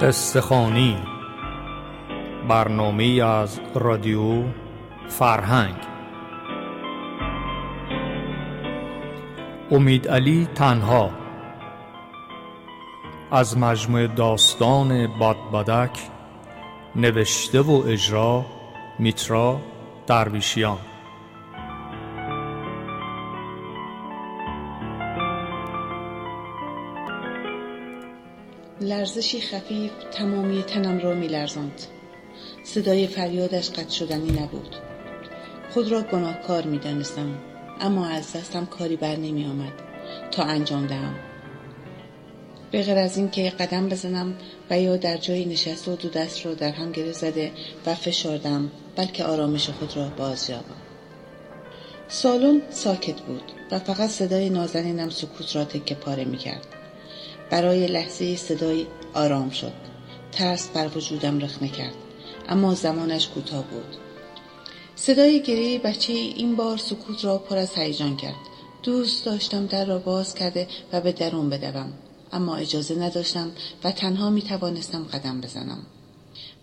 قصه برنامه از رادیو فرهنگ. امید علی تنها. از مجموع داستان بادبادک نوشته و اجرا میترا درویشیان. لرزشی خفیف تمامی تنم را میلرزاند. صدای فریادش قطع شدنی نبود. خود را گناهکار می‌دانستم اما از دستم کاری بر نمی آمد تا انجام دهم. به غیر از اینکه قدم بزنم و یا در جایی نشست و دو دست را در هم گره زده و فشردم بلکه آرامش خود را باز یابم سالن ساکت بود و فقط صدای نازنینم سکوت را تکه پاره می کرد. برای لحظه صدای آرام شد. ترس بر وجودم رخنه کرد اما زمانش کوتاه بود. صدای گریه بچه این بار سکوت را پر از هیجان کرد. دوست داشتم در را باز کرده و به درون بدوم اما اجازه نداشتم و تنها می توانستم قدم بزنم.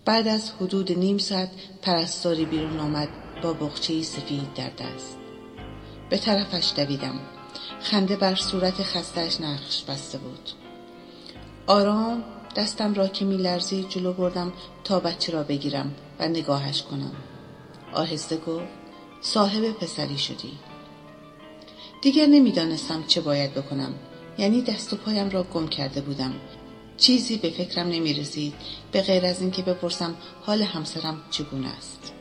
بعد از حدود نیم ساعت پرستاری بیرون آمد با بخچه سفید در دست. به طرفش دویدم. خنده بر صورت خستش نقش بسته بود. آرام دستم را که میلرزی جلو بردم تا بچه را بگیرم و نگاهش کنم. آهسته گفت صاحب پسری شدی. دیگر نمی‌دانستم چه باید بکنم. یعنی دست و پایم را گم کرده بودم. چیزی به فکرم نمی رسید به غیر از اینکه بپرسم حال همسرم چگونه است.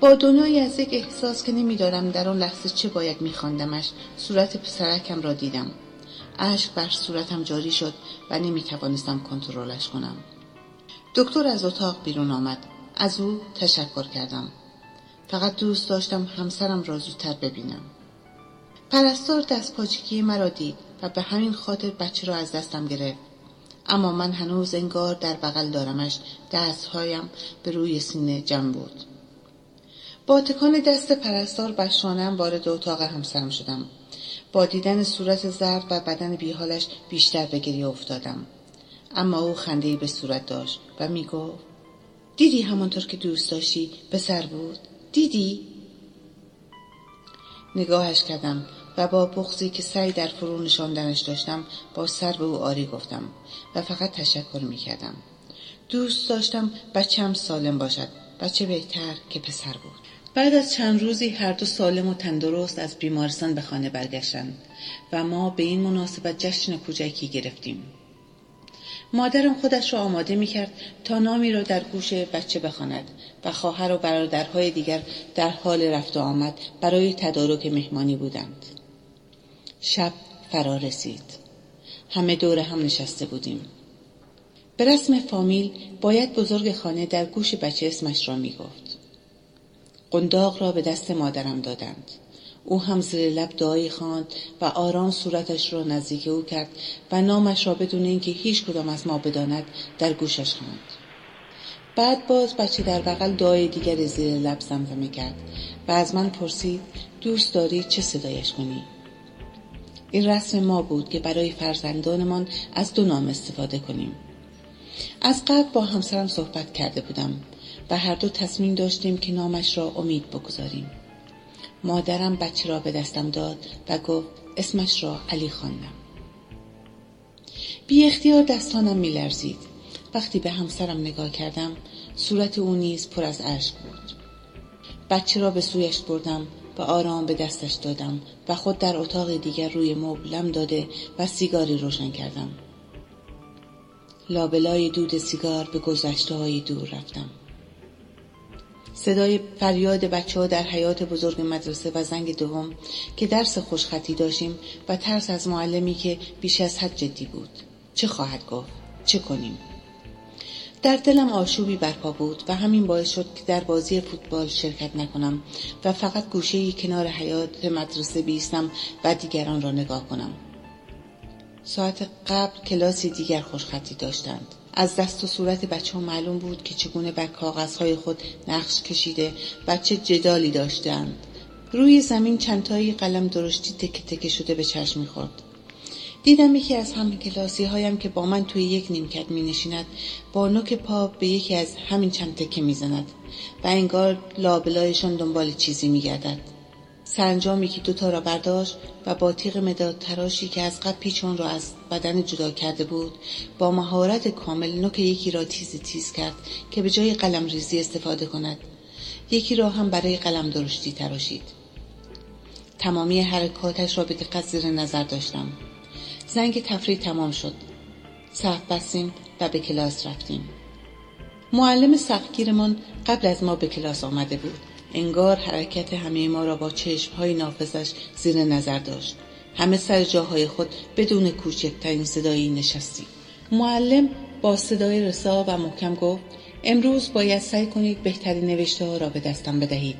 با دنیای از یک احساس که نمیدارم در آن لحظه چه باید میخواندمش صورت پسرکم را دیدم. اشک بر صورتم جاری شد و نمی توانستم کنترلش کنم. دکتر از اتاق بیرون آمد. از او تشکر کردم. فقط دوست داشتم همسرم را زودتر ببینم. پرستار دست پاچگی مرا دید و به همین خاطر بچه را از دستم گرفت. اما من هنوز انگار در بغل دارمش دستهایم به روی سینه جمع بود. با تکان دست پرستار بر شانم وارد اتاق همسرم شدم. با دیدن صورت زرد و بدن بیحالش بیشتر به گریه افتادم. اما او خنده به صورت داشت و می‌گفت دیدی همانطور که دوست داشتی سر بود؟ دیدی؟ نگاهش کردم و با بغزی که سعی در فرو نشاندنش داشتم با سر به او آری گفتم و فقط تشکر می کردم. دوست داشتم بچم سالم باشد بچه بهتر که پسر بود. بعد از چند روزی هر دو سالم و تندرست از بیمارستان به خانه برگشتند و ما به این مناسبت جشن کوچکی گرفتیم. مادرم خودش را آماده می کرد تا نامی را در گوش بچه بخواند و خواهر و برادرهای دیگر در حال رفت و آمد برای تدارک مهمانی بودند. شب فرا رسید. همه دور هم نشسته بودیم. به رسم فامیل باید بزرگ خانه در گوش بچه اسمش را می گفت قنداق را به دست مادرم دادند. او هم زیر لب دعایی خواند و آرام صورتش را نزدیک او کرد و نامش را بدون اینکه هیچ کدام از ما بداند در گوشش خواند. بعد باز بچه در بغل دعای دیگر زیر لب زمزمه کرد و از من پرسید دوست داری چه صدایش کنی؟ این رسم ما بود که برای فرزندانمان از دو نام استفاده کنیم. از قبل با همسرم صحبت کرده بودم. و هر دو تصمیم داشتیم که نامش را امید بگذاریم. مادرم بچه را به دستم داد و گفت اسمش را علی خواندم. بی اختیار دستانم می لرزید. وقتی به همسرم نگاه کردم صورت او نیز پر از اشک بود. بچه را به سویش بردم و آرام به دستش دادم و خود در اتاق دیگر روی مبلم داده و سیگاری روشن کردم. لابلای دود سیگار به گذشته های دور رفتم. صدای فریاد بچه ها در حیات بزرگ مدرسه و زنگ دوم که درس خوشخطی داشتیم و ترس از معلمی که بیش از حد جدی بود. چه خواهد گفت؟ چه کنیم؟ در دلم آشوبی برپا بود و همین باعث شد که در بازی فوتبال شرکت نکنم و فقط گوشه کنار حیات مدرسه بیستم و دیگران را نگاه کنم. ساعت قبل کلاسی دیگر خوشخطی داشتند. از دست و صورت بچه ها معلوم بود که چگونه بر کاغذهای خود نقش کشیده بچه جدالی داشتند روی زمین چندتایی قلم درشتی تکه تکه شده به چشم می‌خورد دیدم یکی از همه کلاسی هایم که با من توی یک نیمکت می نشیند با نوک پا به یکی از همین چند تکه می زند و انگار لابلایشان دنبال چیزی می گردد. سرانجام یکی دوتا را برداشت و با تیغ مداد تراشی که از قد پیچون را از بدن جدا کرده بود با مهارت کامل نوک یکی را تیز تیز کرد که به جای قلم ریزی استفاده کند. یکی را هم برای قلم درشتی تراشید. تمامی حرکاتش را به دقت زیر نظر داشتم. زنگ تفریح تمام شد. صف بستیم و به کلاس رفتیم. معلم سختگیرمان قبل از ما به کلاس آمده بود. انگار حرکت همه ما را با چشمهای نافذش زیر نظر داشت. همه سر جاهای خود بدون کوچکترین صدایی نشستیم. معلم با صدای رسا و محکم گفت امروز باید سعی کنید بهترین نوشته ها را به دستم بدهید.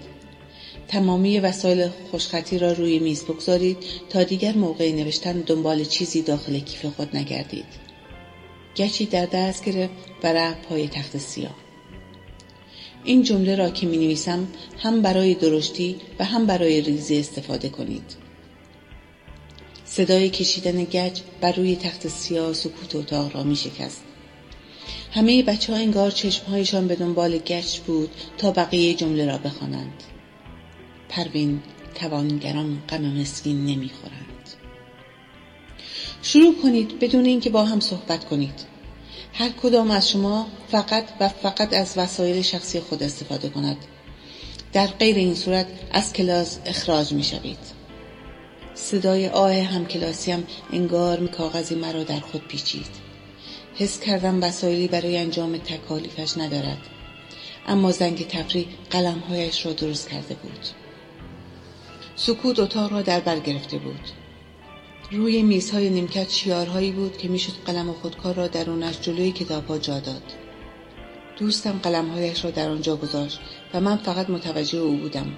تمامی وسایل خوشخطی را روی میز بگذارید تا دیگر موقع نوشتن دنبال چیزی داخل کیف خود نگردید. گچی در دست گرفت و رفت پای تخت سیاه. این جمله را که می نویسم هم برای درشتی و هم برای ریزی استفاده کنید صدای کشیدن گچ بر روی تخت سیاه سکوت اتاق را می شکست همه بچه ها انگار چشمهایشان به دنبال گچ بود تا بقیه جمله را بخوانند. پروین توانگران غم مسکین نمی‌خورند. شروع کنید بدون اینکه با هم صحبت کنید. هر کدام از شما فقط و فقط از وسایل شخصی خود استفاده کند. در غیر این صورت از کلاس اخراج می شوید. صدای آه همکلاسیم انگار کاغذی مرا در خود پیچید. حس کردم وسایلی برای انجام تکالیفش ندارد اما زنگ تفریح قلمهایش را درست کرده بود سکوت اتاق را در بر گرفته بود روی میزهای نیمکت شیارهایی بود که می‌شد قلم و خودکار را درونش جلوی کتابها جا داد. دوستم قلمهایش را در آنجا گذاشت و من فقط متوجه او بودم.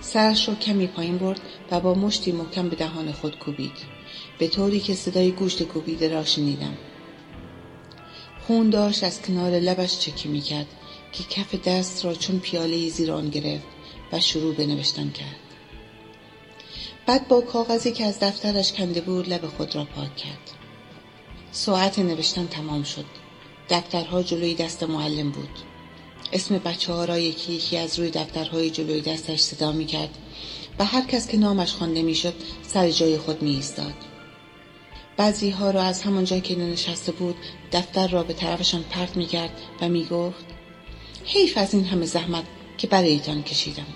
سرش را کمی پایین برد و با مشتی محکم به دهان خود کوبید. به طوری که صدای گوشت کوبیده را شنیدم. خون داشت از کنار لبش چکی می‌کرد که کف دست را چون پیاله زیر آن گرفت و شروع به نوشتن کرد. بعد با کاغذی که از دفترش کنده بود لب خود را پاک کرد ساعت نوشتن تمام شد دفترها جلوی دست معلم بود اسم بچه ها را یکی یکی از روی دفترهای جلوی دستش صدا می کرد و هر کس که نامش خوانده می‌شد سر جای خود می ایستاد. بعضی ها را از همانجا که نشسته بود دفتر را به طرفشان پرت می کرد و می گفت حیف از این همه زحمت که برایتان کشیدم.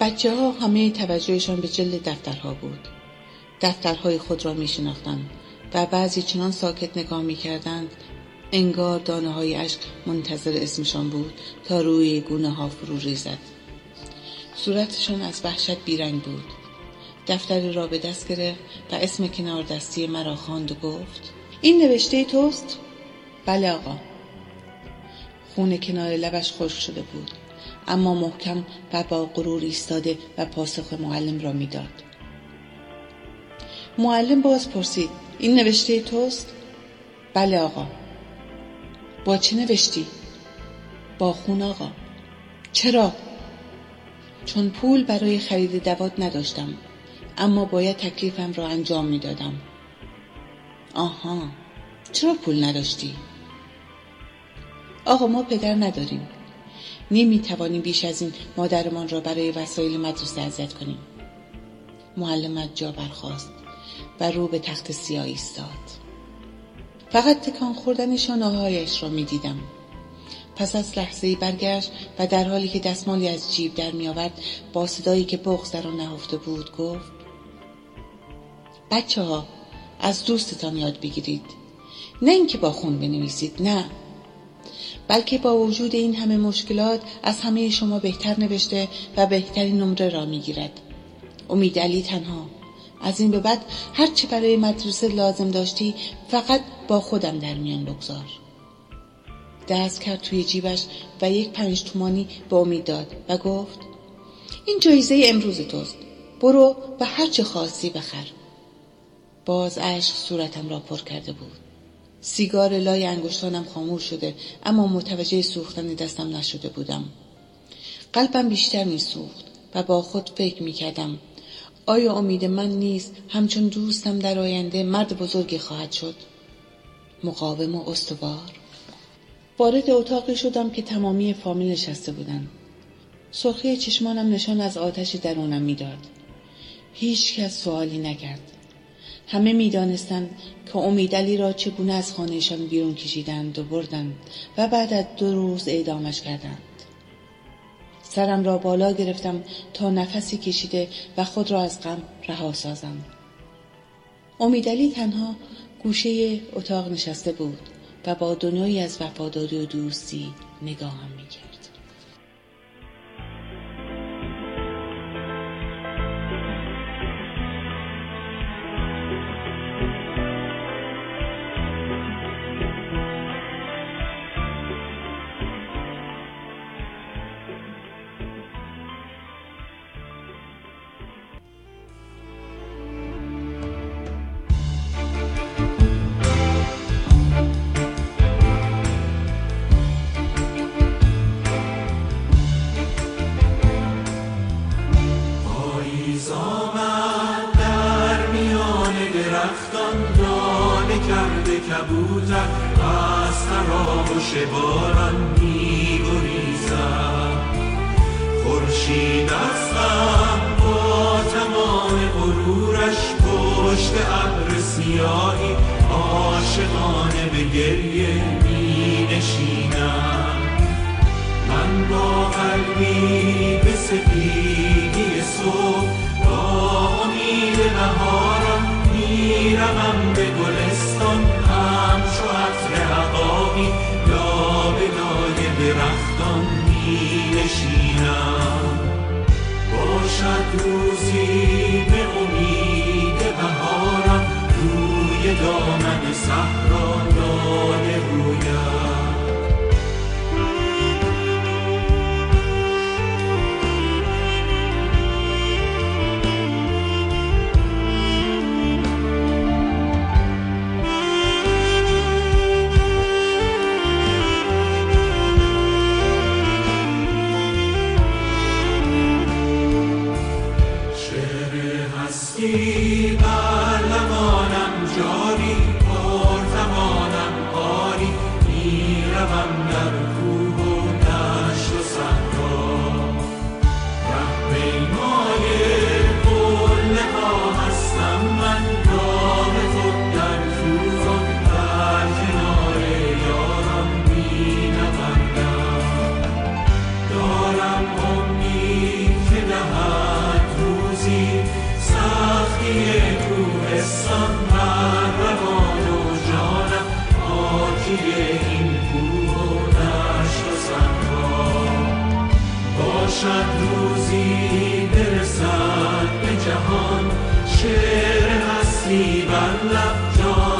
بچه ها همه توجهشان به جلد دفترها بود. دفترهای خود را می شناختند و بعضی چنان ساکت نگاه می کردند انگار دانه های عشق منتظر اسمشان بود تا روی گونه ها فرو ریزد. صورتشان از وحشت بیرنگ بود. دفتری را به دست گرفت و اسم کنار دستی مرا خواند و گفت این نوشته توست؟ بله آقا خون کنار لبش خشک شده بود اما محکم و با غرور ایستاده و پاسخ معلم را می‌داد معلم باز پرسید این نوشته توست؟ بله آقا با چه نوشتی؟ با خون آقا چرا؟ چون پول برای خرید دوات نداشتم اما باید تکلیفم را انجام می‌دادم. آها چرا پول نداشتی؟ آقا ما پدر نداریم نمی توانیم بیش از این مادرمان را برای وسایل مدرسه اذیت کنیم. معلمت جا برخواست و رو به تخت سیاه ایستاد. فقط تکان خوردن شانههایش را می دیدم. پس از لحظه برگشت و در حالی که دستمالی از جیب در می آورد با صدایی که بغز در آن نهفته بود گفت بچه ها از دوستتان یاد بگیرید. نه اینکه با خون بنویسید نه. بلکه با وجود این همه مشکلات از همه شما بهتر نوشته و بهترین نمره را می‌گیرد. امید علی تنها. از این به بعد هرچه برای مدرسه لازم داشتی فقط با خودم در میان بگذار. دست کرد توی جیبش و یک پنج تومانی به امید داد و گفت این جایزه امروز توست. برو و هرچه خواستی بخر. باز عشق صورتم را پر کرده بود. سیگار لای انگشتانم خاموش شده اما متوجه سوختن دستم نشده بودم. قلبم بیشتر می سوخت و با خود فکر می کردم آیا امید من نیست همچون دوستم در آینده مرد بزرگی خواهد شد؟ مقاوم و استوار. وارد اتاقی شدم که تمامی فامیل نشسته بودند سرخی چشمانم نشان از آتش درونم می‌داد. هیچ کس سوالی نکرد. همه می‌دانستند که امیدعلی را چگونه از خانهشان بیرون کشیدند و بردند و بعد از دو روز اعدامش کردند. سرم را بالا گرفتم تا نفسی کشیده و خود را از غم رها سازم. امیدعلی تنها گوشه اتاق نشسته بود و با دنیایی از وفاداری و دوستی نگاهم می‌کرد. باران می خورشید از غم با تمام غرورش پشت ابر سیاهی عاشقانه به گریه می نشینم من با قلبی به سفیدی صبح با امید بهارم می‌روم به گلستان. درختان می نشینم باشد روزی به امید بهارم روی دامن صحرا جان نهاده برکت راه انسان